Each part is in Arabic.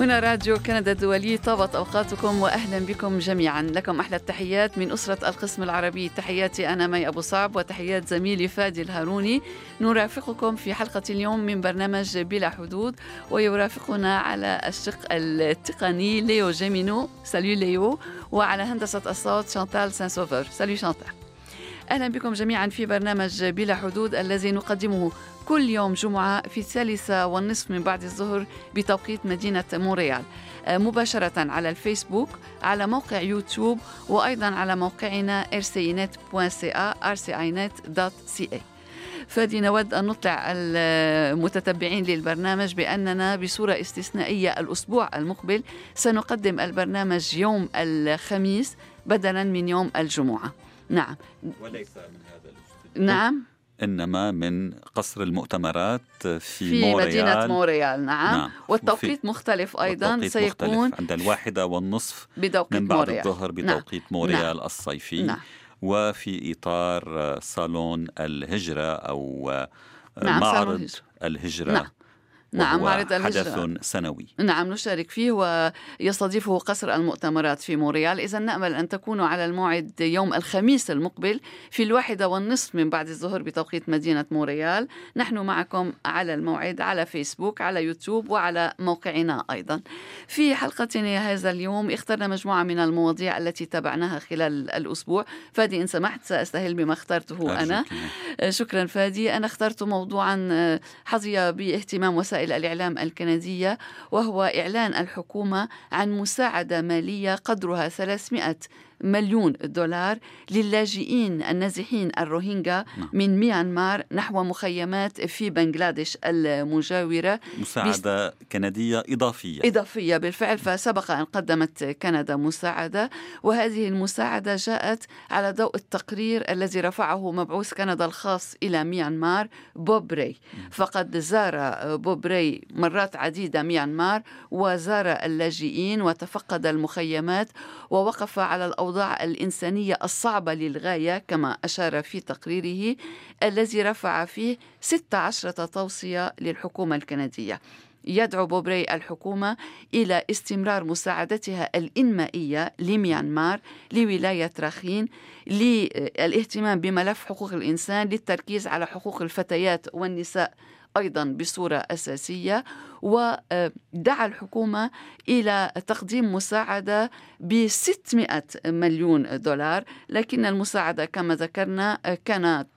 هنا راديو كندا الدولي طابت أوقاتكم وأهلا بكم جميعا. لكم أحلى التحيات من أسرة القسم العربي. تحياتي أنا مي أبو صعب وتحيات زميلي فادي الهاروني. نرافقكم في حلقة اليوم من برنامج بلا حدود ويرافقنا على الشق التقني ليو جيمينو. Salut ليو وعلى هندسة الصوت شانتال سان سوفر Salut شانتال أهلا بكم جميعا في برنامج بلا حدود الذي نقدمه كل يوم جمعة في الثالثة والنصف من بعد الظهر بتوقيت مدينة مونريال. آه، مباشرة على الفيسبوك على موقع يوتيوب وأيضا على موقعنا rcinet.ca rcinet.ca فادي نود أن نطلع المتتبعين للبرنامج بأننا بصورة استثنائية الأسبوع المقبل سنقدم البرنامج يوم الخميس بدلا من يوم الجمعة. نعم. وليس من هذا الاستوديو نعم. إنما من قصر المؤتمرات في, في مونريال مدينة مونريال نعم, نعم. والتوقيت مختلف أيضا والتوقيت سيكون مختلف عند الواحدة والنصف بتوقيت من بعد مونريال الظهر بتوقيت مونريال الصيفي. نعم. وفي إطار صالون الهجرة أو نعم، معرض الهجرة. الهجرة. نعم. نعم معرض الهجرة حدث سنوي. نعم نشارك فيه ويستضيفه قصر المؤتمرات في مونريال. إذا نأمل أن تكونوا على الموعد يوم الخميس المقبل في الواحدة والنصف من بعد الظهر بتوقيت مدينة مونريال. نحن معكم على الموعد على فيسبوك على يوتيوب وعلى موقعنا أيضا. في حلقتنا هذا اليوم اخترنا مجموعة من المواضيع التي تابعناها خلال الأسبوع. فادي إن سمحت سأستهل بما اخترته أنا. شكرا فادي. أنا اخترت موضوعا آه، حظي باهتمام وسائل الإعلام الكندية وهو إعلان الحكومة عن مساعدة مالية قدرها 300 مليون دولار للاجئين النازحين الروهينجا نعم. من ميانمار نحو مخيمات في بنغلاديش المجاورة. مساعدة كندية إضافية. إضافية بالفعل فسبق أن قدمت كندا مساعدة وهذه المساعدة جاءت على ضوء التقرير الذي رفعه مبعوث كندا الخاص إلى ميانمار بوب ري. فقد زار بوب ري مرات عديدة ميانمار وزار اللاجئين وتفقد المخيمات ووقف على الأوضاع الإنسانية الصعبة للغاية كما أشار في تقريره الذي رفع فيه 16 توصية للحكومة الكندية. يدعو بوب ري الحكومة إلى استمرار مساعدتها الإنمائية لميانمار لولاية راخين للاهتمام بملف حقوق الإنسان للتركيز على حقوق الفتيات والنساء. أيضا بصورة أساسية ودعا الحكومة إلى تقديم مساعدة ب 600 مليون دولار. لكن المساعدة كما ذكرنا كانت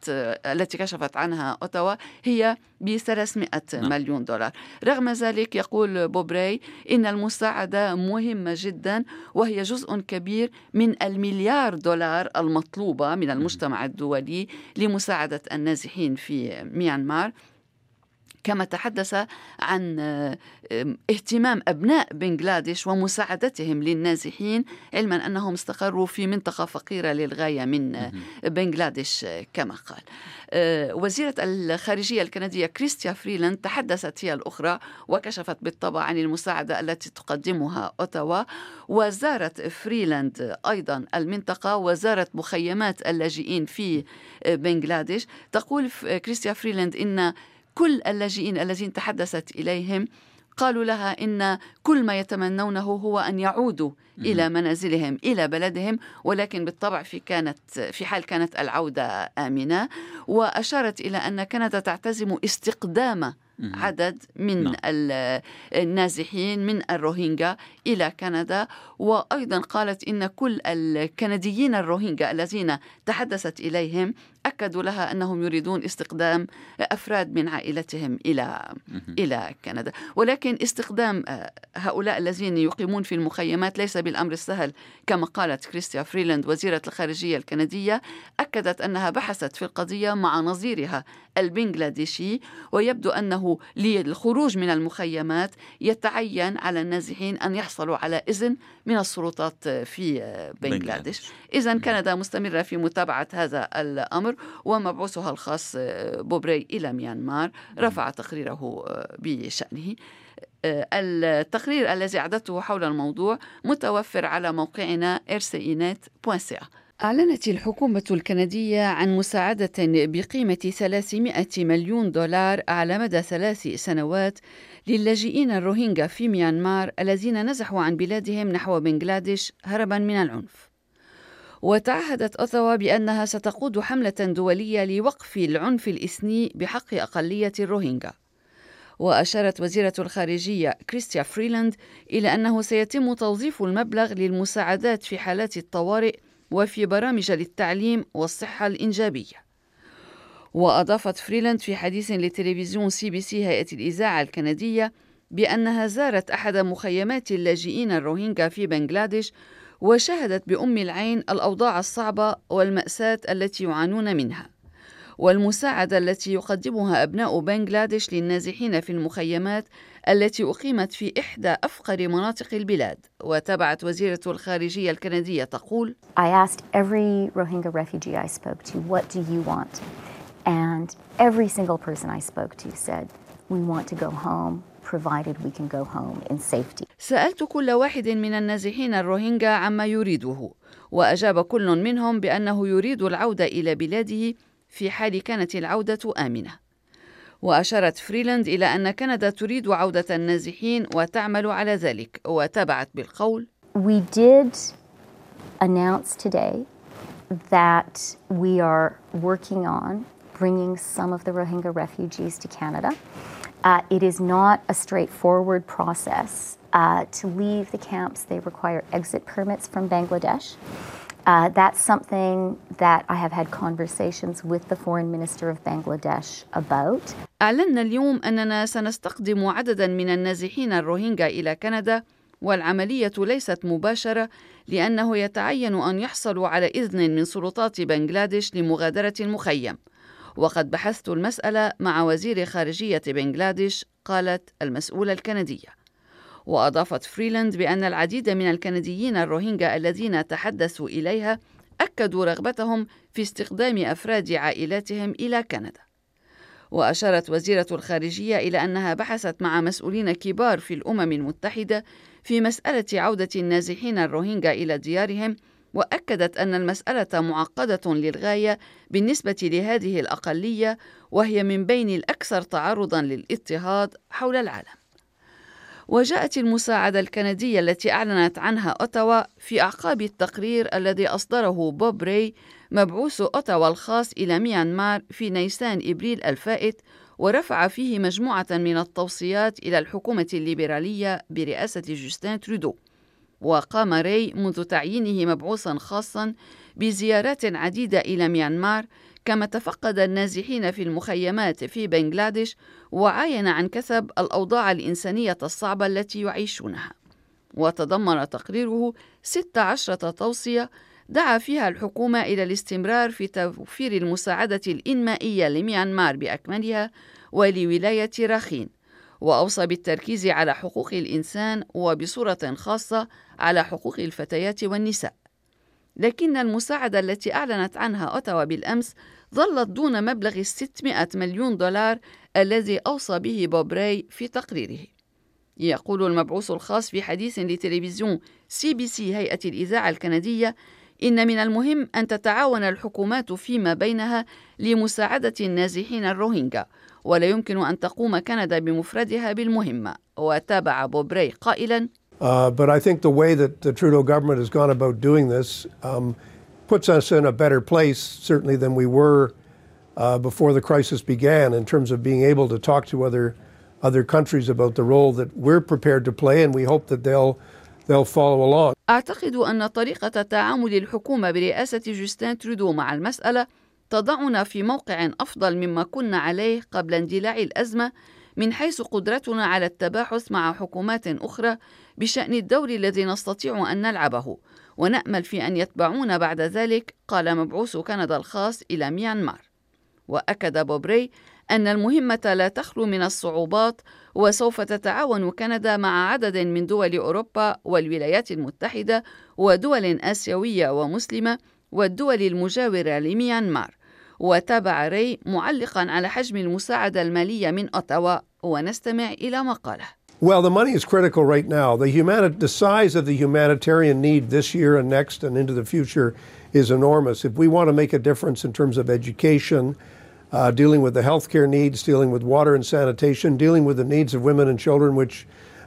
التي كشفت عنها أوتاوا هي ب 300 نعم. مليون دولار. رغم ذلك يقول بوبري إن المساعدة مهمة جدا وهي جزء كبير من المليار دولار المطلوبة من المجتمع الدولي لمساعدة النازحين في ميانمار. كما تحدث عن اهتمام أبناء بنغلاديش ومساعدتهم للنازحين علما أنهم استقروا في منطقة فقيرة للغاية من آه، بنغلاديش آه، كما قال. آه، وزيرة الخارجية الكندية كريستيا فريلاند تحدثت هي الأخرى وكشفت بالطبع عن المساعدة التي تقدمها أوتاوا وزارت فريلاند أيضا المنطقة وزارت مخيمات اللاجئين في بنغلاديش تقول كريستيا فريلاند إن كل اللاجئين الذين تحدثت إليهم قالوا لها إن كل ما يتمنونه هو أن يعودوا إلى منازلهم إلى بلدهم ولكن بالطبع في كانت في حال كانت العودة آمنة وأشارت إلى أن كندا تعتزم استقدام. عدد من نعم. ال- النازحين من الروهينجا إلى كندا وأيضا قالت إن كل الكنديين الروهينجا الذين تحدثت إليهم أكدوا لها أنهم يريدون استقدام أفراد من عائلتهم إلى مهم. إلى كندا. ولكن استخدام آه، هؤلاء الذين يقيمون في المخيمات ليس بالأمر السهل. كما قالت كريستيا فريلاند وزيرة الخارجية الكندية أكدت أنها بحثت في القضية مع نظيرها البنغلاديشي ويبدو أنه للخروج من المخيمات يتعين على النازحين أن يحصلوا على إذن من السلطات في آه، بنغلاديش. إذا كندا مستمرة في متابعة هذا الأمر. ومبعوثها الخاص آه، بوبري إلى ميانمار رفع تقريره آه، بشأنه. آه، التقرير الذي أعددته حول الموضوع متوفر على موقعنا rcinet.ca أعلنت الحكومة الكندية عن مساعدة بقيمة 300 مليون دولار على مدى ثلاث سنوات للاجئين الروهينجا في ميانمار الذين نزحوا عن بلادهم نحو بنغلاديش هربا من العنف. وتعهدت أوتاوا بأنها ستقود حملة دولية لوقف العنف الإثني بحق أقلية الروهينجا. وأشارت وزيرة الخارجية كريستيا فريلاند إلى أنه سيتم توظيف المبلغ للمساعدات في حالات الطوارئ وفي برامج للتعليم والصحة الإنجابية. وأضافت فريلاند في حديث لتلفزيون سي بي سي هيئة الإذاعة الكندية بأنها زارت أحد مخيمات اللاجئين الروهينجا في بنغلاديش وشهدت بأم العين الأوضاع الصعبة والمأساة التي يعانون منها والمساعدة التي يقدمها أبناء بنغلاديش للنازحين في المخيمات التي أقيمت في إحدى أفقر مناطق البلاد وتابعت وزيرة الخارجية الكندية تقول I asked every Rohingya refugee I spoke to, what do you want? And every single person I spoke to said, we want to go home provided we can go home in safety. سألت كل واحد من النازحين الروهينجا عما يريده وأجاب كل منهم بأنه يريد العودة إلى بلاده في حال كانت العودة آمنة وأشارت فريلاند إلى أن كندا تريد عودة النازحين وتعمل على ذلك وتابعت بالقول We did announce today that we are working on bringing some of the Rohingya refugees to Canada. Uh, it is not a straightforward process. Uh, to leave the camps, they require exit permits from Bangladesh. Uh, that's something that I have had conversations with the foreign minister of Bangladesh about. أعلنا اليوم أننا سنستقدم عددا من النازحين الروهينجا إلى كندا والعملية ليست مباشرة لأنه يتعين أن يحصلوا على إذن من سلطات بنغلاديش لمغادرة المخيم. وقد بحثت المسألة مع وزير خارجية بنغلاديش قالت المسؤولة الكندية وأضافت فريلاند بأن العديد من الكنديين الروهينجا الذين تحدثوا إليها أكدوا رغبتهم في استخدام أفراد عائلاتهم إلى كندا. وأشارت وزيرة الخارجية إلى أنها بحثت مع مسؤولين كبار في الأمم المتحدة في مسألة عودة النازحين الروهينجا إلى ديارهم وأكدت أن المسألة معقدة للغاية بالنسبة لهذه الأقلية وهي من بين الأكثر تعرضا للإضطهاد حول العالم. وجاءت المساعدة الكندية التي أعلنت عنها أوتاوا في أعقاب التقرير الذي أصدره بوب ري مبعوث أوتاوا الخاص إلى ميانمار في نيسان إبريل الفائت ورفع فيه مجموعة من التوصيات إلى الحكومة الليبرالية برئاسة جوستين ترودو. وقام ري منذ تعيينه مبعوثا خاصا بزيارات عديدة إلى ميانمار كما تفقد النازحين في المخيمات في بنغلاديش وعاين عن كثب الأوضاع الإنسانية الصعبة التي يعيشونها. وتضمن تقريره 16 توصية دعا فيها الحكومة إلى الاستمرار في توفير المساعدة الإنمائية لميانمار بأكملها ولولاية راخين وأوصى بالتركيز على حقوق الإنسان وبصورة خاصة على حقوق الفتيات والنساء. لكن المساعدة التي أعلنت عنها أوتاوا بالأمس ظلت دون مبلغ 600 مليون دولار الذي أوصى به بوب راي في تقريره. يقول المبعوث الخاص في حديث لتلفزيون سي بي سي هيئة الإذاعة الكندية إن من المهم أن تتعاون الحكومات فيما بينها لمساعدة النازحين الروهينجا ولا يمكن أن تقوم كندا بمفردها بالمهمة. وتابع بوب ري قائلا Uh, but I think the way that the Trudeau government has gone about doing this um, puts us in a better place, certainly, than we were uh, before the crisis began, in terms of being able to talk to other other countries about the role that we're prepared to play, and we hope that they'll they'll follow along. أعتقد أن طريقة تعامل الحكومة برئاسة جوستين ترودو مع المسألة تضعنا في موقع أفضل مما كنا عليه قبل اندلاع الأزمة من حيث قدرتنا على التباحث مع حكومات أخرى بشأن الدور الذي نستطيع أن نلعبه ونأمل في أن يتبعونا بعد ذلك قال مبعوث كندا الخاص إلى ميانمار. وأكد بوبري أن المهمة لا تخلو من الصعوبات وسوف تتعاون كندا مع عدد من دول أوروبا والولايات المتحدة ودول آسيوية ومسلمة والدول المجاورة لميانمار. وتابع ري معلقا على حجم المساعدة المالية من أوتاوا. ونستمع إلى ما قاله Well, the money is critical right now. The, humani- the size of the humanitarian need this year and next and into the future is enormous. If we want to make a difference in terms of education, uh, dealing with the healthcare needs, dealing with water and sanitation, dealing with the needs of women and children, which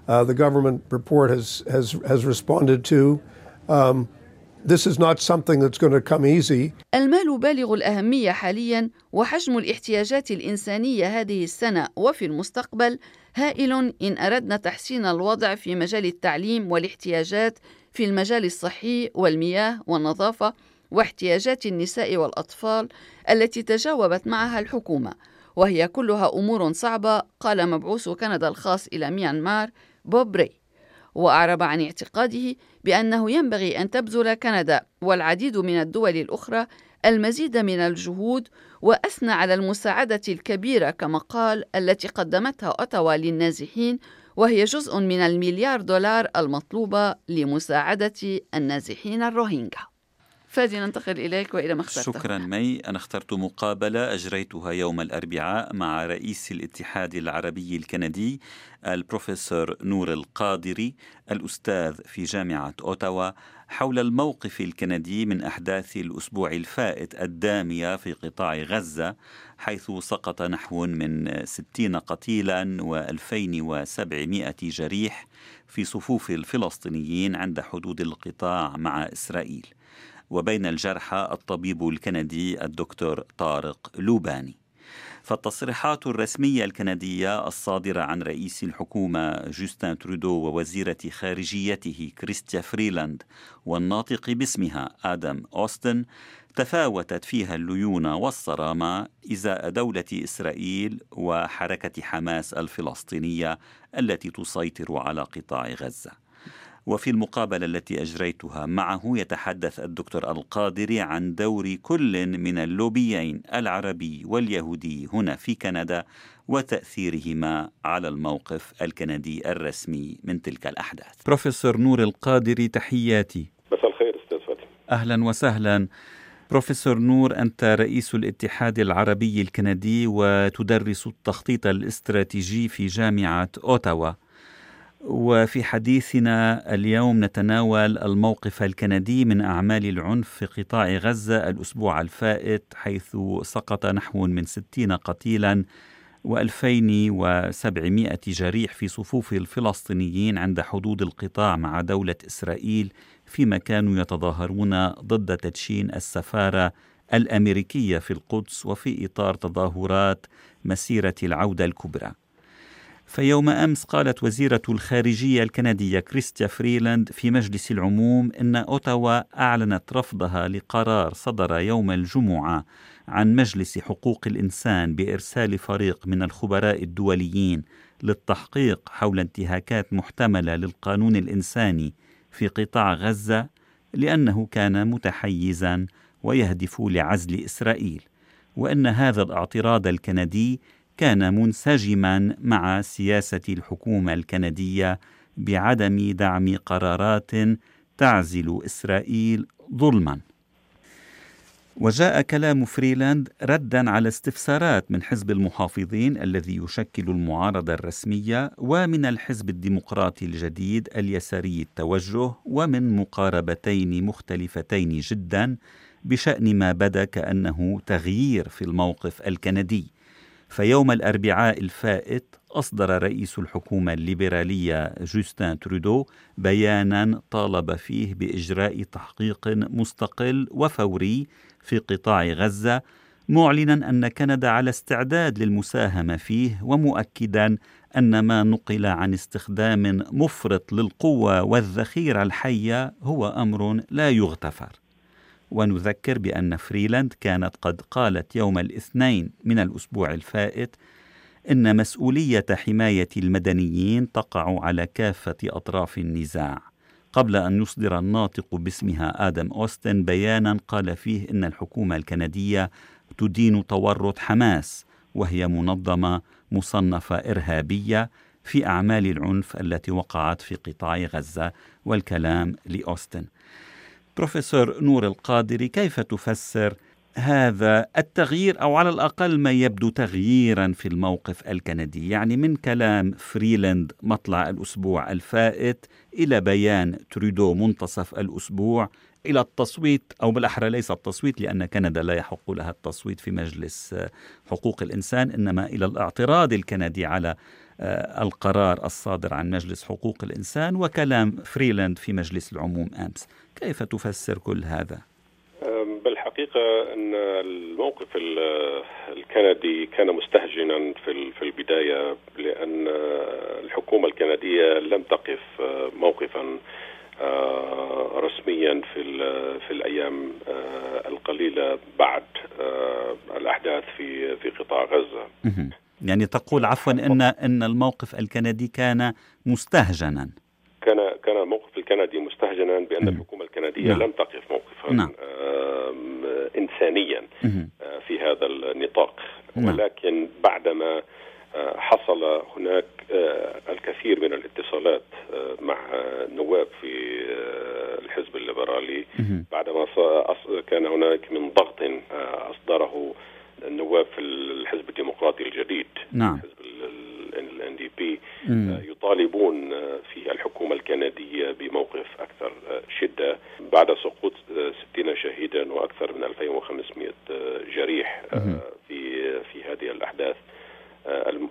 uh, the government report has, has, has responded to, um, this is not something that's going to come easy. المال بالغ الأهمية حاليا وحجم الاحتياجات الإنسانية هذه السنة وفي المستقبل هائل إن أردنا تحسين الوضع في مجال التعليم والاحتياجات في المجال الصحي والمياه والنظافة واحتياجات النساء والأطفال التي تجاوبت معها الحكومة وهي كلها أمور صعبة قال مبعوث كندا الخاص إلى ميانمار بوب ري. وأعرب عن اعتقاده بأنه ينبغي أن تبذل كندا والعديد من الدول الأخرى المزيد من الجهود وأثنى على المساعدة الكبيرة كما قال التي قدمتها أوتاوا للنازحين وهي جزء من المليار دولار المطلوبة لمساعدة النازحين الروهينجا. فادي ننتقل إليك وإلى ما اخترته شكرا مي. أنا اخترت مقابلة أجريتها يوم الأربعاء مع رئيس الاتحاد العربي الكندي البروفيسور نور القادري الأستاذ في جامعة أوتاوا حول الموقف الكندي من أحداث الأسبوع الفائت الدامية في قطاع غزة حيث سقط نحو من 60 قتيلا و2700 جريح في صفوف الفلسطينيين عند حدود القطاع مع إسرائيل. وبين الجرحى الطبيب الكندي الدكتور طارق لوباني. فالتصريحات الرسمية الكندية الصادرة عن رئيس الحكومة جوستن ترودو ووزيرة خارجيته كريستيا فريلاند والناطق باسمها آدم أوستن تفاوتت فيها الليونة والصرامة إزاء دولة إسرائيل وحركة حماس الفلسطينية التي تسيطر على قطاع غزة. وفي المقابلة التي أجريتها معه يتحدث الدكتور القادري عن دور كل من اللوبيين العربي واليهودي هنا في كندا وتأثيرهما على الموقف الكندي الرسمي من تلك الأحداث. بروفيسور نور القادري تحياتي. مساء الخير أستاذ فتحي أهلا وسهلا. بروفيسور نور أنت رئيس الاتحاد العربي الكندي وتدرس التخطيط الاستراتيجي في جامعة أوتاوا. وفي حديثنا اليوم نتناول الموقف الكندي من أعمال العنف في قطاع غزة الأسبوع الفائت حيث سقط نحو من 60 قتيلا و2700 جريح في صفوف الفلسطينيين عند حدود القطاع مع دولة إسرائيل فيما كانوا يتظاهرون ضد تدشين السفارة الأمريكية في القدس وفي إطار تظاهرات مسيرة العودة الكبرى. فيوم أمس قالت وزيرة الخارجية الكندية كريستيا فريلاند في مجلس العموم إن أوتاوا أعلنت رفضها لقرار صدر يوم الجمعة عن مجلس حقوق الإنسان بإرسال فريق من الخبراء الدوليين للتحقيق حول انتهاكات محتملة للقانون الإنساني في قطاع غزة لأنه كان متحيزا ويهدف لعزل إسرائيل وإن هذا الاعتراض الكندي كان منسجما مع سياسة الحكومة الكندية بعدم دعم قرارات تعزل إسرائيل ظلما. وجاء كلام فريلاند ردا على استفسارات من حزب المحافظين الذي يشكل المعارضة الرسمية ومن الحزب الديمقراطي الجديد اليساري التوجه ومن مقاربتين مختلفتين جدا بشأن ما بدا كأنه تغيير في الموقف الكندي. فيوم الأربعاء الفائت أصدر رئيس الحكومة الليبرالية جوستين ترودو بيانا طالب فيه بإجراء تحقيق مستقل وفوري في قطاع غزة معلنا أن كندا على استعداد للمساهمة فيه ومؤكدا أن ما نقل عن استخدام مفرط للقوة والذخيرة الحية هو أمر لا يغتفر. ونذكر بأن فريلاند كانت قد قالت يوم الاثنين من الأسبوع الفائت إن مسؤولية حماية المدنيين تقع على كافة أطراف النزاع. قبل أن يصدر الناطق باسمها آدم أوستن بيانا قال فيه إن الحكومة الكندية تدين تورط حماس وهي منظمة مصنفة إرهابية في أعمال العنف التي وقعت في قطاع غزة والكلام لأوستن. بروفيسور نور القادري كيف تفسر هذا التغيير أو على الأقل ما يبدو تغييرا في الموقف الكندي، يعني من كلام فريلاند مطلع الأسبوع الفائت إلى بيان ترودو منتصف الأسبوع إلى التصويت أو بالأحرى ليس التصويت لأن كندا لا يحق لها التصويت في مجلس حقوق الإنسان إنما إلى الاعتراض الكندي على آه، القرار الصادر عن مجلس حقوق الإنسان وكلام فريلاند في مجلس العموم أمس، كيف تفسر كل هذا؟ بالحقيقة أن الموقف الكندي كان مستهجنا في في البداية لأن الحكومة الكندية لم تقف موقفا آه، رسميا في في الأيام آه، القليلة بعد الأحداث في في قطاع غزة. يعني تقول عفوا ان أن الموقف الكندي كان مستهجنا. كان كان الكندي مستهجنا بأن الحكومة الكندية نعم. لم تقف موقفا نعم. إنسانيا في هذا النطاق نعم. ولكن بعدما حصل هناك الكثير من الاتصالات مع نواب في الحزب الليبرالي بعدما كان هناك من ضغط أصدره النواب في الحزب الديمقراطي الجديد نعم. حزب الان دي بي يطالبون في الحكومة الكندية بموقف أكثر شدة. بعد سقوط 60 شهيدا وأكثر من 2500 جريح في في هذه الأحداث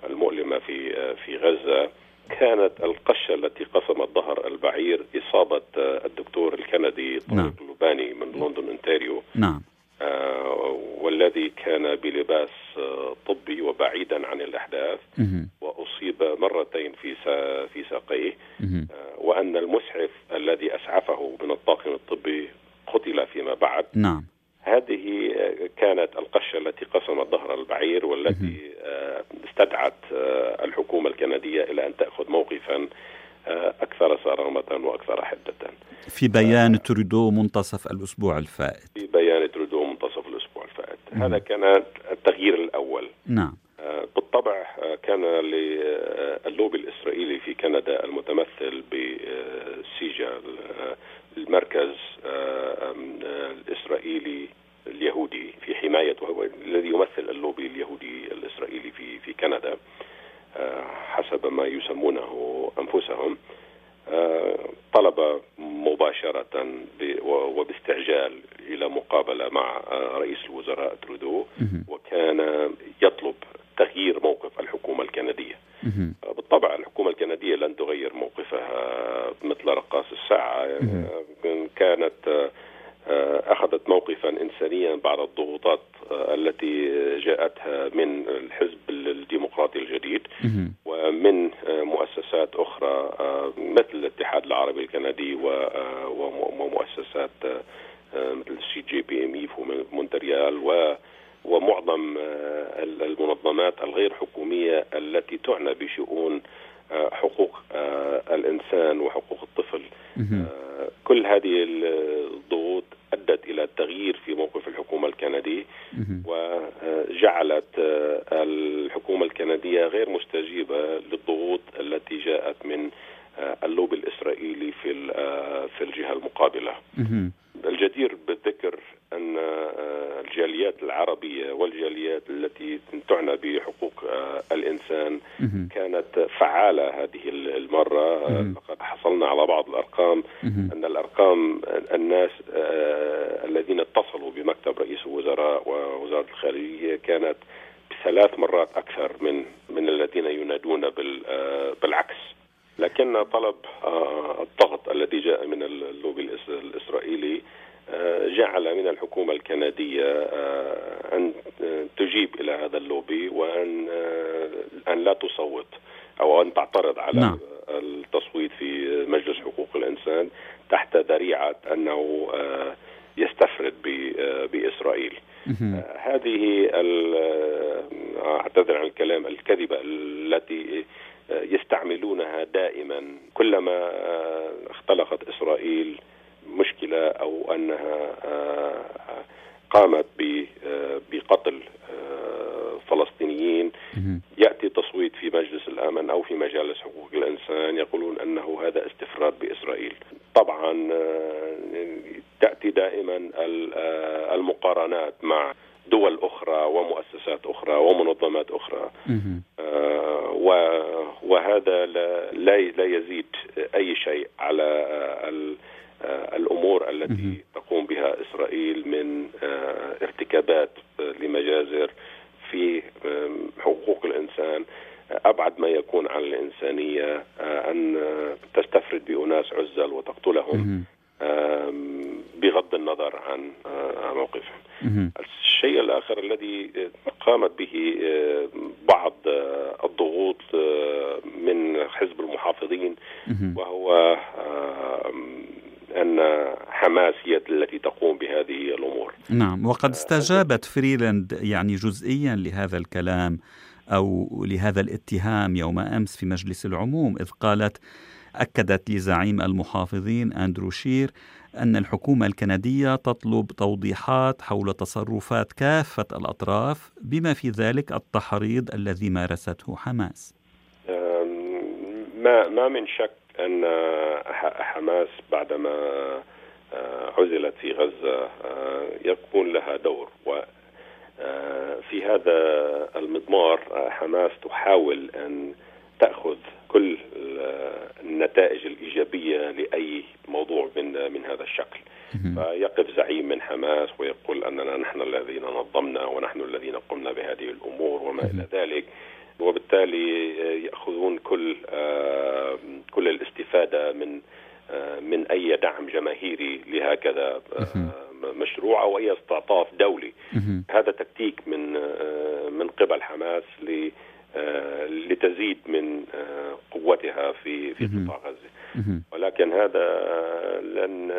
المؤلمة في في غزة. كانت القشة التي قسمت ظهر البعير إصابة الدكتور الكندي طارق نعم. اللباني من لندن أونتاريو. نعم. آه والذي كان بلباس آه طبي وبعيدا عن الأحداث. وأصيب مرتين في في ساقيه. آه وأن المسعف الذي أسعفه من الطاقم الطبي قتل فيما بعد. نعم. هذه كانت القشة التي قسمت ظهر البعير والتي استدعت الحكومة الكندية إلى أن تأخذ موقفا أكثر صرامة وأكثر حدة. في بيان ترودو منتصف الأسبوع الفائت في بيان ترودو منتصف الأسبوع الفائت مم. هذا كان التغيير الأول. نعم. بالطبع كان للوبي الإسرائيلي في كندا المتمثل ب CIJA المركز الإسرائيلي اليهودي في حماية وهو الذي يمثل اللوبي اليهودي الإسرائيلي في في كندا حسب ما يسمونه أنفسهم. طلب مباشرة وباستعجال إلى مقابلة مع رئيس الوزراء ترودو وكان يطلب تغيير موقف الحكومة الكندية. بالطبع الحكومة الكندية لن تغير موقفها مثل رقاص الساعة. كانت أخذت موقفا إنسانيا بعد الضغوطات التي جاءتها من الحزب الديمقراطي الجديد. ومن مؤسسات أخرى مثل الاتحاد العربي الكندي ومؤسسات مثل ال CJPME في مونتريال و ومعظم المنظمات الغير حكومية التي تعنى بشؤون حقوق الإنسان وحقوق الطفل. كل هذه الضغوط أدت إلى التغيير في موقف الحكومة الكندي وجعلت الحكومة الكندية غير مستجيبة للضغوط التي جاءت من اللوبي الإسرائيلي في في الجهة المقابلة. الجدير بالذكر أن الجاليات العربية والجاليات التي تعنى بحقوق الإنسان كانت فعالة هذه المرة. لقد حصلنا على بعض الأرقام. أن الأرقام الناس الذين اتصلوا بمكتب رئيس الوزراء ووزارة الخارجية كانت ثلاث مرات أكثر من من الذين ينادون بالعكس. لكن طلب الضغط الذي جاء من اللوبي الإسرائيلي جعل من الحكومة الكندية أن تجيب إلى هذا اللوبي وأن أن لا تصوت أو أن تعترض على نعم. التصويت في مجلس حقوق الإنسان تحت ذريعة أنه يستفرد بإسرائيل هذه أعتذر عن الكلام الكذبة التي يستعملونها دائما. كلما اختلقت إسرائيل مشكلة أو أنها قامت بقتل فلسطينيين يأتي تصويت في مجلس الأمن أو في مجالس حقوق الإنسان يقولون أنه هذا استفراد بإسرائيل. طبعا تأتي دائما المقارنات مع ومؤسسات أخرى ومنظمات أخرى. وهذا لا لا يزيد أي شيء على الأمور التي تقوم بها إسرائيل من ارتكابات لمجازر في حقوق الإنسان. أبعد ما يكون عن الإنسانية أن تستفرد بأناس عزل وتقتلهم. بغض النظر عن موقفهم الشيء الآخر الذي قامت به بعض الضغوط من حزب المحافظين وهو أن حماس هي التي تقوم بهذه الأمور. نعم وقد استجابت فريلاند يعني جزئيا لهذا الكلام أو لهذا الاتهام يوم أمس في مجلس العموم إذ قالت أكدت لزعيم المحافظين أندرو شير أن الحكومة الكندية تطلب توضيحات حول تصرفات كافة الأطراف بما في ذلك التحريض الذي مارسته حماس. ما ما من شك أن حماس بعدما عزلت في غزة يكون لها دور. وفي هذا المضمار حماس تحاول أن تأخذ كل النتائج الإيجابية لأي موضوع من من هذا الشكل. فيقف زعيم من حماس ويقول أننا نحن الذين نظمنا ونحن الذين قمنا بهذه الأمور وما إلى ذلك. وبالتالي يأخذون كل كل الاستفادة من من أي دعم جماهيري لهكذا مشروع أو أي استعطاف دولي. هذا تكتيك من من قبل حماس لتزيد من قوتها في في قطاع غزة. ولكن هذا لن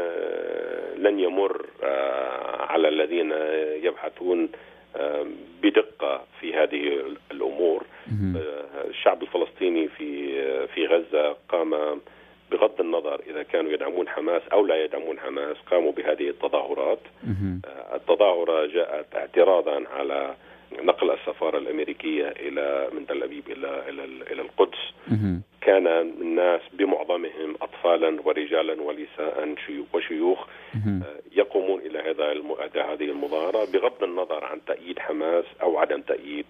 لن يمر على الذين يبحثون بدقة في هذه الأمور. الشعب الفلسطيني في في غزة قام بغض النظر إذا كانوا يدعمون حماس أو لا يدعمون حماس قاموا بهذه التظاهرات. التظاهرة جاءت اعتراضا على نقل السفارة الأمريكية إلى من تل أبيب إلى إلى إلى القدس. كان الناس بمعظمهم اطفالا ورجالا ونساء وشيوخ يقومون إلى هذا هذه المظاهرة بغض النظر عن تأييد حماس أو عدم تأييد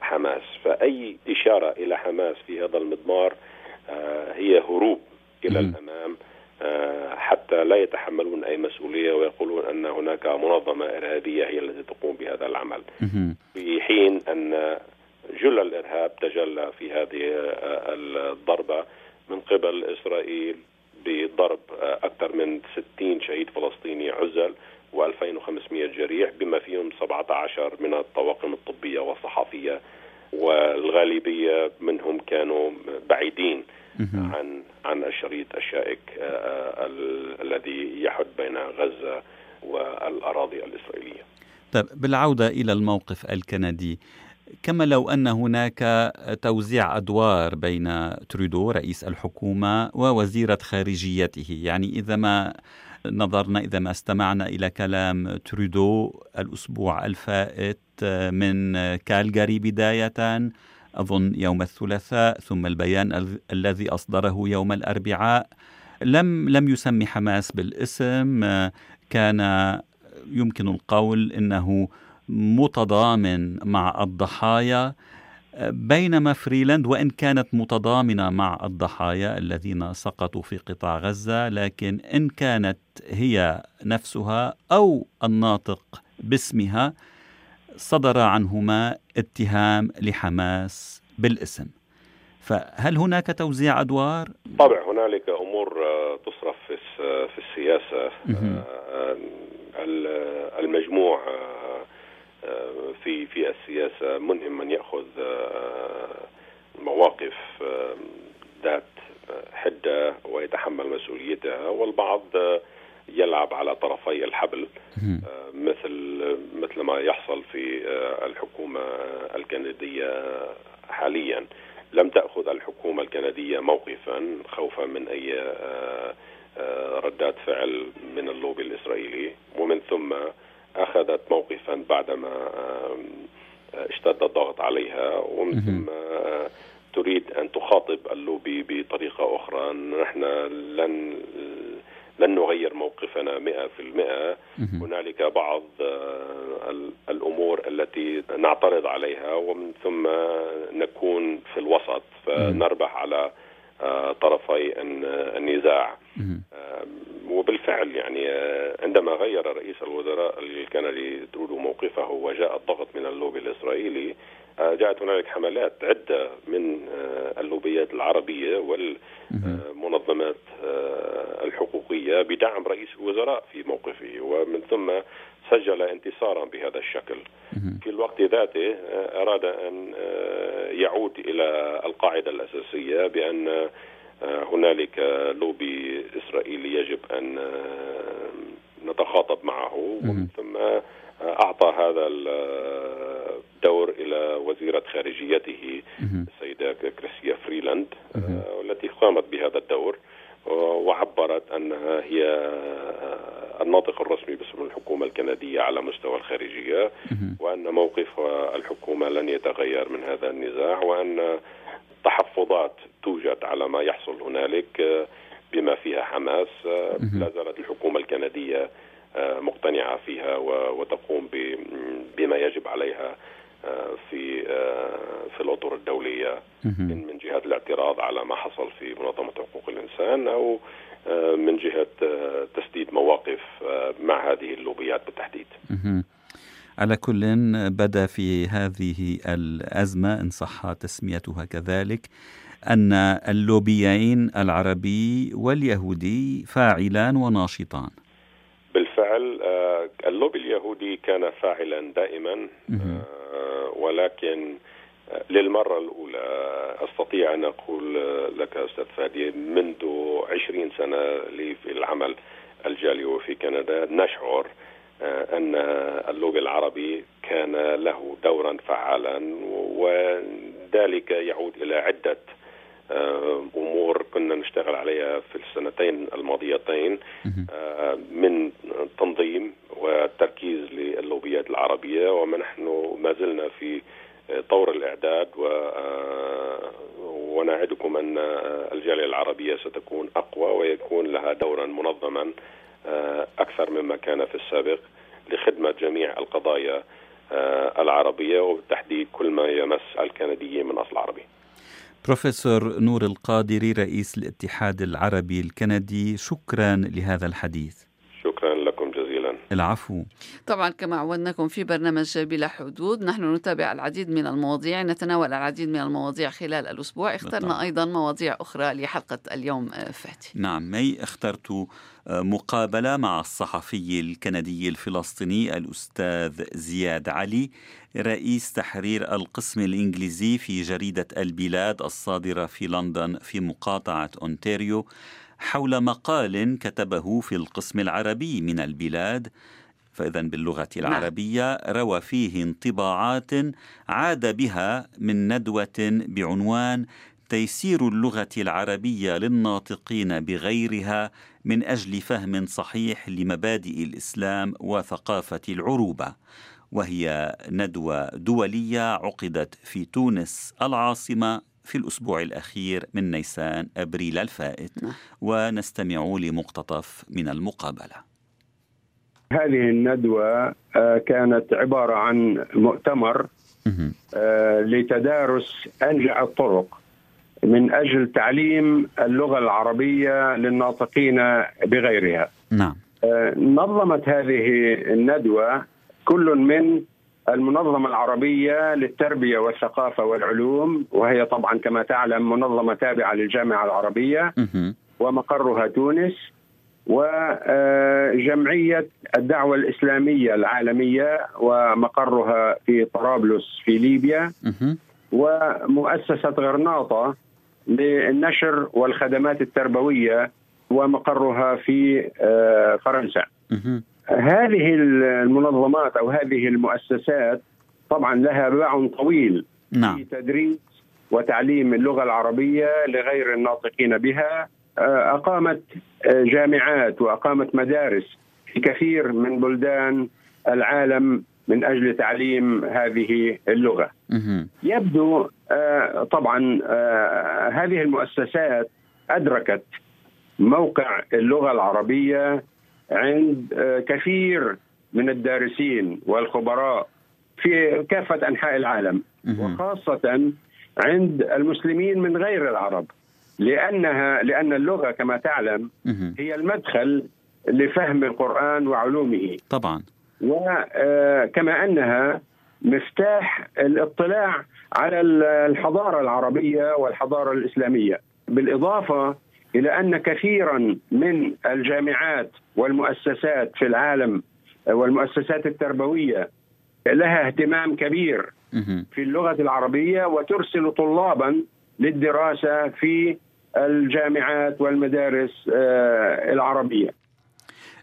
حماس. فأي إشارة إلى حماس في هذا المضمار هي هروب إلى الأمام. حتى لا يتحملون أي مسؤولية ويقولون أن هناك منظمة إرهابية هي التي تقوم بهذا العمل. في حين أن جل الإرهاب تجلى في هذه الضربة من قبل إسرائيل بضرب أكثر من 60 شهيد فلسطيني عزل و2500 جريح بما فيهم 17 من الطواقم الطبية والصحفيه والغالبية منهم كانوا بعيدين. عن عن الشريط الشائك الذي يحد بين غزة والأراضي الإسرائيلية. طيب بالعودة إلى الموقف الكندي كما لو أن هناك توزيع أدوار بين ترودو رئيس الحكومة ووزيرة خارجيته، يعني إذا ما نظرنا إذا ما استمعنا إلى كلام ترودو الأسبوع الفائت من كالجاري بداية أظن يوم الثلاثاء ثم البيان الذي أصدره يوم الأربعاء. لم لم يسمي حماس بالاسم. كان يمكن القول إنه متضامن مع الضحايا. بينما فريلاند وإن كانت متضامنة مع الضحايا الذين سقطوا في قطاع غزة لكن إن كانت هي نفسها أو الناطق باسمها صدر عنهما اتهام لحماس بالاسم. فهل هناك توزيع أدوار؟ طبعا هنالك أمور تصرف في السياسة المجموع في في السياسة. منهم من يأخذ مواقف ذات حدة ويتحمل مسؤوليتها والبعض يلعب على طرفي الحبل مثل مثل ما يحصل في الحكومة الكندية حاليا. لم تأخذ الحكومة الكندية موقفا خوفا من أي ردات فعل من اللوبي الإسرائيلي. ومن ثم أخذت موقفا بعدما اشتد الضغط عليها. ومن ثم تريد أن تخاطب اللوبي بطريقة أخرى. نحن لن لن نغير موقفنا مئة في المئة. هنالك بعض الأمور التي نعترض عليها ومن ثم نكون في الوسط فنربح على طرفي النزاع. وبالفعل يعني عندما غير رئيس الوزراء الكندي ترودو موقفه وجاء الضغط من اللوبي الإسرائيلي جاءت هنالك حملات عدة من اللوبيات العربية والمنظمات الحقوقية بدعم رئيس الوزراء في موقفه ومن ثم سجل انتصارا بهذا الشكل. في الوقت ذاته أراد أن يعود إلى القاعدة الأساسية بأن هنالك لوبي إسرائيلي يجب أن نتخاطب معه ومن ثم أعطى هذا الدور إلى وزيرة خارجيته السيدة كريسيا فريلاند والتي قامت بهذا الدور. وعبرت أنها هي الناطق الرسمي باسم الحكومة الكندية على مستوى الخارجية وأن موقف الحكومة لن يتغير من هذا النزاع وأن تحفظات توجد على ما يحصل هنالك بما فيها حماس لا زالت الحكومة الكندية مقتنعة فيها وتقوم بما يجب عليها في في الأطر الدولية من جهة الاعتراض على ما حصل في منظمة حقوق الإنسان أو من جهة تسديد مواقف مع هذه اللوبيات بالتحديد. على كل بدأ في هذه الأزمة إن صح تسميتها كذلك أن اللوبيين العربي واليهودي فاعلان وناشطان. بالفعل اللوبي اليهودي كان فاعلا دائما ولكن للمرة الأولى أستطيع أن أقول لك أستاذ فادي منذ عشرين سنة لي في العمل الجالي في كندا نشعر أن اللوبي العربي كان له دورا فعالا وذلك يعود إلى عدة أمور كنا نشتغل عليها في السنتين الماضيتين من تنظيم وتركيز للوبيات العربية ونحن ما زلنا في طور الإعداد و ونعدكم أن الجالية العربية ستكون أقوى ويكون لها دورا منظما أكثر مما كان في السابق لخدمة جميع القضايا العربية وبالتحديد كل ما يمس الكنديين من أصل عربي. بروفيسور نور القادري رئيس الاتحاد العربي الكندي شكرا لهذا الحديث. العفو. طبعا كما عودناكم في برنامج بلا حدود نحن نتابع العديد من المواضيع نتناول العديد من المواضيع خلال الأسبوع. اخترنا بالطبع. أيضا مواضيع أخرى لحلقة اليوم فاتي نعم مي اخترت مقابلة مع الصحفي الكندي الفلسطيني الأستاذ زياد علي رئيس تحرير القسم الإنجليزي في جريدة البلاد الصادرة في لندن في مقاطعة أونتاريو. حول مقال كتبه في القسم العربي من البلاد. فإذا باللغة العربية روى فيه انطباعات عاد بها من ندوة بعنوان تيسير اللغة العربية للناطقين بغيرها من أجل فهم صحيح لمبادئ الإسلام وثقافة العروبة. وهي ندوة دولية عقدت في تونس العاصمة في الأسبوع الأخير من نيسان أبريل الفائت. ونستمع لمقتطف من المقابلة. هذه الندوة كانت عبارة عن مؤتمر لتدارس أنجع الطرق من أجل تعليم اللغة العربية للناطقين بغيرها. نعم. نظمت هذه الندوة كل من المنظمة العربية للتربية والثقافة والعلوم وهي طبعا كما تعلم منظمة تابعة للجامعة العربية ومقرها تونس وجمعية الدعوة الإسلامية العالمية ومقرها في طرابلس في ليبيا ومؤسسة غرناطة للنشر والخدمات التربوية ومقرها في فرنسا. هذه المنظمات أو هذه المؤسسات طبعا لها باع طويل نعم. في تدريس وتعليم اللغة العربية لغير الناطقين بها أقامت جامعات وأقامت مدارس في كثير من بلدان العالم من أجل تعليم هذه اللغة. يبدو طبعا هذه المؤسسات أدركت موقع اللغة العربية عند كثير من الدارسين والخبراء في كافة أنحاء العالم وخاصة عند المسلمين من غير العرب لأنها لأن اللغة كما تعلم هي المدخل لفهم القرآن وعلومه. طبعا. وكما أنها مفتاح الاطلاع على الحضارة العربية والحضارة الإسلامية بالإضافة إلى أن كثيرا من الجامعات والمؤسسات في العالم والمؤسسات التربوية لها اهتمام كبير في اللغة العربية وترسل طلابا للدراسة في الجامعات والمدارس آه، العربية.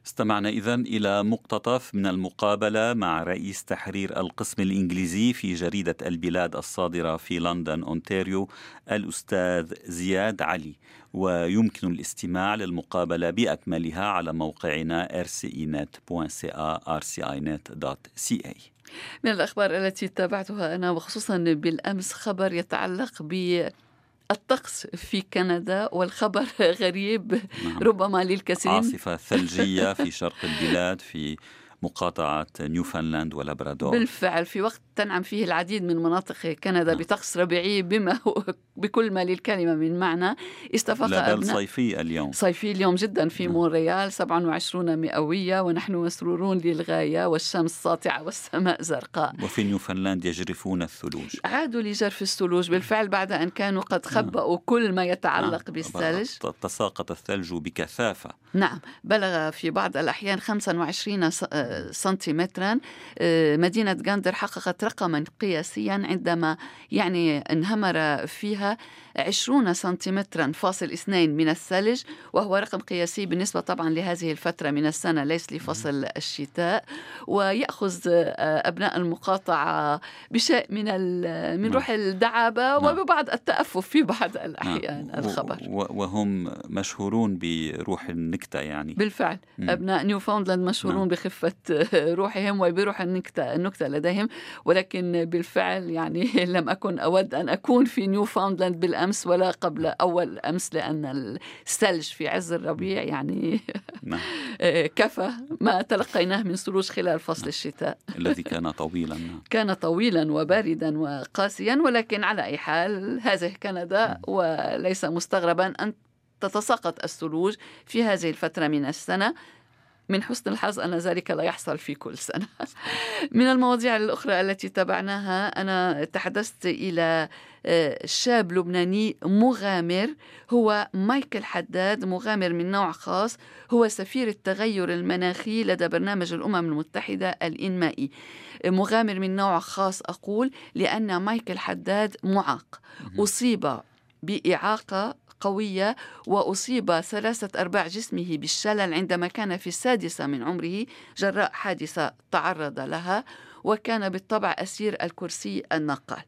استمعنا إذا إلى مقتطف من المقابلة مع رئيس تحرير القسم الإنجليزي في جريدة البلاد الصادرة في لندن أونتاريو الأستاذ زياد علي. ويمكن الاستماع للمقابلة بأكملها على موقعنا rcinet.ca rcinet.ca من الأخبار التي تابعتها أنا وخصوصا بالأمس خبر يتعلق ب الطقس في كندا والخبر غريب نعم. ربما للكثيرين عاصفة ثلجية في شرق البلاد في مقاطعة نيوفنلاند ولابرادور. بالفعل في وقت تنعم فيه العديد من مناطق كندا نعم. بطقس ربيعي بما هو بكل ما للكلمة من معنى. استفاق لا بل صيفي اليوم. صيفي اليوم جدا في نعم. مونريال 27 مئوية ونحن مسرورون للغاية والشمس ساطعة والسماء زرقاء. وفي نيوفنلاند يجرفون الثلوج. عادوا لجرف الثلوج. بالفعل بعد أن كانوا قد نعم. خبأوا كل ما يتعلق نعم. بالثلج. تساقط الثلج بكثافة. نعم. بلغ في بعض الأحيان 25 سنتيمترا آه، مدينة غاندر حققت رقما قياسيا عندما يعني انهمر فيها 20 سنتيمترا فاصل اثنين من الثلج وهو رقم قياسي بالنسبة طبعا لهذه الفترة من السنة ليس لفصل الشتاء. ويأخذ آه، أبناء المقاطعة بشيء من من نعم. روح الدعابة نعم. وببعض التأفف في بعض الأحيان نعم. الخبر. وهم مشهورون بروح النكتة يعني. بالفعل. أبناء نيوفاوندلاند مشهورون بخفة روحهم وبروح النكتة النكتة لديهم. ولكن بالفعل يعني لم أكن أود أن أكون في نيوفاوندلاند بالأمس. ولا قبل أول أمس لأن الثلج في عز الربيع يعني نعم. كفى ما تلقيناه من ثلوج خلال فصل نعم. الشتاء الذي كان طويلا نعم. كان طويلا وباردا وقاسيا ولكن على أي حال هذه كندا وليس مستغربا أن تتساقط الثلوج في هذه الفترة من السنة من حسن الحظ أن ذلك لا يحصل في كل سنة. من المواضيع الأخرى التي تابعناها أنا تحدثت إلى آه، شاب لبناني مغامر هو مايكل حداد مغامر من نوع خاص هو سفير التغير المناخي لدى برنامج الأمم المتحدة الإنمائي. مغامر من نوع خاص أقول لأن مايكل حداد معاق. أصيب بإعاقة قوية وأصيب ثلاثة أرباع جسمه بالشلل عندما كان في السادسة من عمره. جراء حادثة تعرض لها وكان بالطبع أسير الكرسي النقال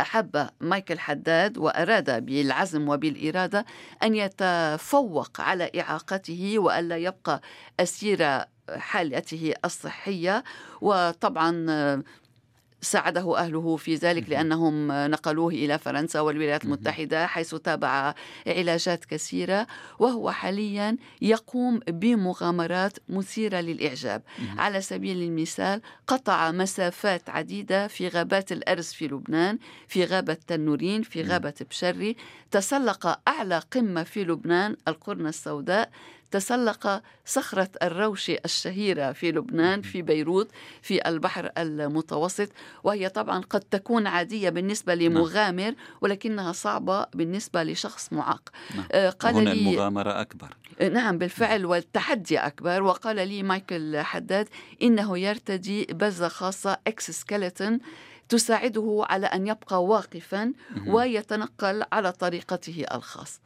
أحب مايكل حداد وأراد بالعزم وبالإرادة أن يتفوق على إعاقته وألا يبقى أسير حالته الصحية. وطبعا ساعده أهله في ذلك لأنهم نقلوه إلى فرنسا والولايات المتحدة حيث تابع علاجات كثيرة وهو حاليا يقوم بمغامرات مثيرة للإعجاب. على سبيل المثال قطع مسافات عديدة في غابات الأرز في لبنان في غابة تنورين في غابة بشري. تسلق أعلى قمة في لبنان القرنة السوداء. تسلق صخرة الروشة الشهيرة في لبنان في بيروت في البحر المتوسط وهي طبعا قد تكون عادية بالنسبة نعم. لمغامر ولكنها صعبة بالنسبة لشخص معاق. نعم. آه، قال هنا لي المغامرة أكبر. آه، نعم بالفعل والتحدي أكبر. وقال لي مايكل حداد إنه يرتدي بزة خاصة exoskeleton تساعده على أن يبقى واقفا ويتنقل على طريقته الخاص.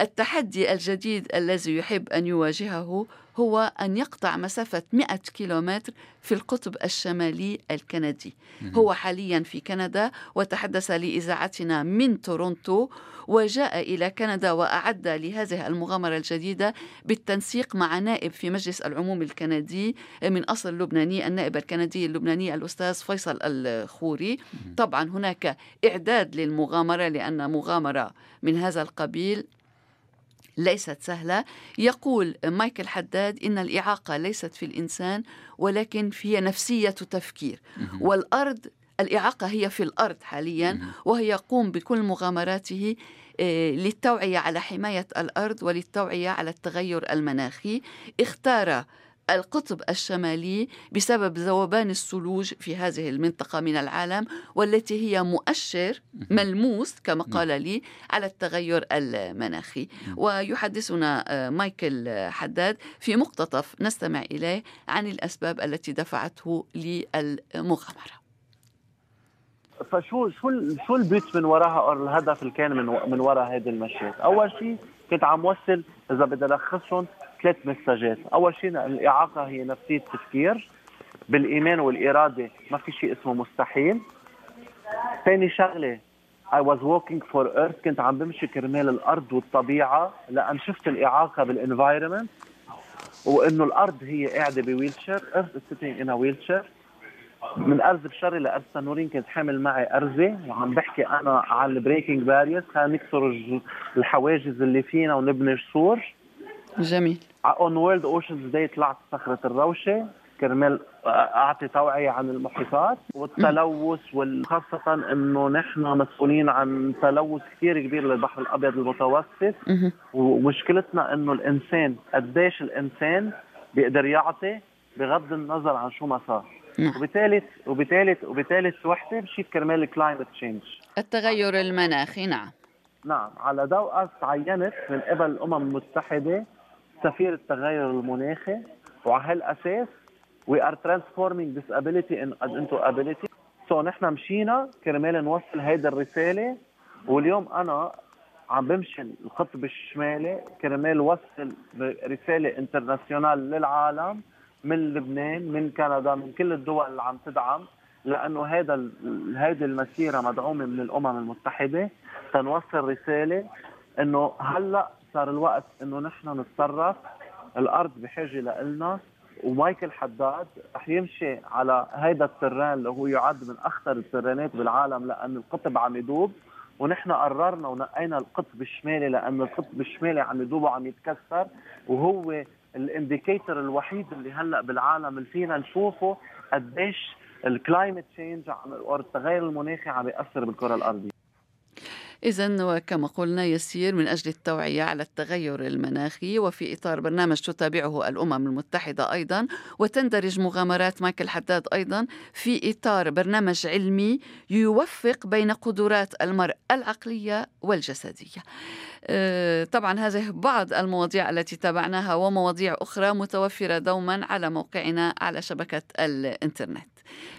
التحدي الجديد الذي يحب أن يواجهه هو أن يقطع مسافة 100 كيلومتر في القطب الشمالي الكندي. هو حاليا في كندا وتحدث لإذاعتنا من تورونتو وجاء إلى كندا وأعد لهذه المغامرة الجديدة بالتنسيق مع نائب في مجلس العموم الكندي من أصل لبناني النائب الكندي اللبناني الأستاذ فيصل الخوري. طبعا هناك إعداد للمغامرة لأن مغامرة من هذا القبيل ليست سهلة. يقول مايكل حداد إن الإعاقة ليست في الإنسان ولكن هي نفسية تفكير. والأرض الإعاقة هي في الأرض حاليا وهي يقوم بكل مغامراته آه، للتوعية على حماية الأرض وللتوعية على التغير المناخي. اختار القطب الشمالي بسبب ذوبان الثلوج في هذه المنطقة من العالم والتي هي مؤشر ملموس كما قال لي على التغير المناخي. ويحدثنا آه، مايكل حداد في مقتطف نستمع إليه عن الأسباب التي دفعته للمغامرة. فشو شو شو البيت من وراها أو الهدف اللي كان من من وراء هذه المشيات؟ أول شيء كنت عم وصل إذا بدي ألخصهم ثلاث مساجات، أول شيء الإعاقة هي نفسية تفكير بالإيمان والإرادة. ما في شيء اسمه مستحيل. ثاني شغلة I was walking for earth. كنت عم بمشي كرمال الأرض والطبيعة لأن شفت الإعاقة بالانفايرمنت وإنه الأرض هي قاعدة ب wheelchair earth is sitting in a wheelchair. من أرز بشري لأرز تنورين كنت حامل معي أرزة. وعم بحكي أنا على ال breaking barriers خلينا نكسر الحواجز اللي فينا ونبني جسور جميل. on World Oceans Day طلعت صخرة الروشة. كرمال أعطي توعية عن المحيطات. والتلوث وخاصه إنه نحن مسؤولين عن تلوث كثير كبير للبحر الأبيض المتوسط. ومشكلتنا إنه الإنسان قديش الإنسان بيقدر يعطي بغض النظر عن شو ما صار نعم. وبالتالي وبالتالي وبالتالي وحدة مشيت كرمال ال climate change التغير المناخي نعم. نعم. على ضوء تعينت من قبل الأمم المتحدة سفير التغير المناخي وعلى هالأساس we are transforming disability into ability. so نحن مشينا كرمال نوصل هيدا الرسالة واليوم أنا عم بمشي القطب الشمالي كرمال وصل رساله internationale للعالم من لبنان من كندا من كل الدول اللي عم تدعم لأنه هذا هيدي المسيرة مدعومة من الأمم المتحدة. تنوصل رسالة إنه هلأ صار الوقت إنه نحن نتصرف. الأرض بحاجة لنا ومايكل حداد رح يمشي على هيدا ال terrain اللي هو يعد من أخطر ال terrain ات بالعالم لأن القطب عم يدوب. ونحن قررنا ونقينا القطب الشمالي لأن القطب الشمالي عم يدوب وعم يتكسر. وهو ال indicator الوحيد اللي هلأ بالعالم اللي فينا نشوفه قديش ال climate change أو التغير المناخي عم يأثر بالكرة الأرضية. إذا وكما قلنا يسير من أجل التوعية على التغير المناخي وفي إطار برنامج تتابعه الأمم المتحدة أيضا وتندرج مغامرات مايكل حداد أيضا في إطار برنامج علمي يوفق بين قدرات المرء العقلية والجسدية. آه، طبعا هذه بعض المواضيع التي تابعناها ومواضيع أخرى متوفرة دوما على موقعنا على شبكة الإنترنت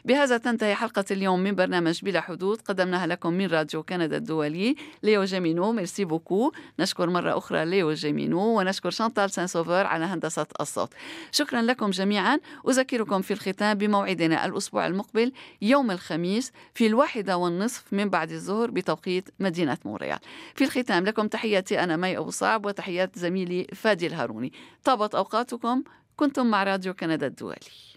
بهذا تنتهي حلقة اليوم من برنامج بلا حدود. قدمناها لكم من راديو كندا الدولي ليو جيمينو. merci beaucoup. نشكر مرة أخرى ليو جيمينو ونشكر شانتال سان سوفر على هندسة الصوت. شكرا لكم جميعا. أذكركم في الختام بموعدنا الأسبوع المقبل يوم الخميس في الواحدة والنصف من بعد الظهر بتوقيت مدينة مونريال. في الختام لكم تحياتي أنا مي أبو صعب وتحيات زميلي فادي الهاروني. طابت أوقاتكم. كنتم مع راديو كندا الدولي.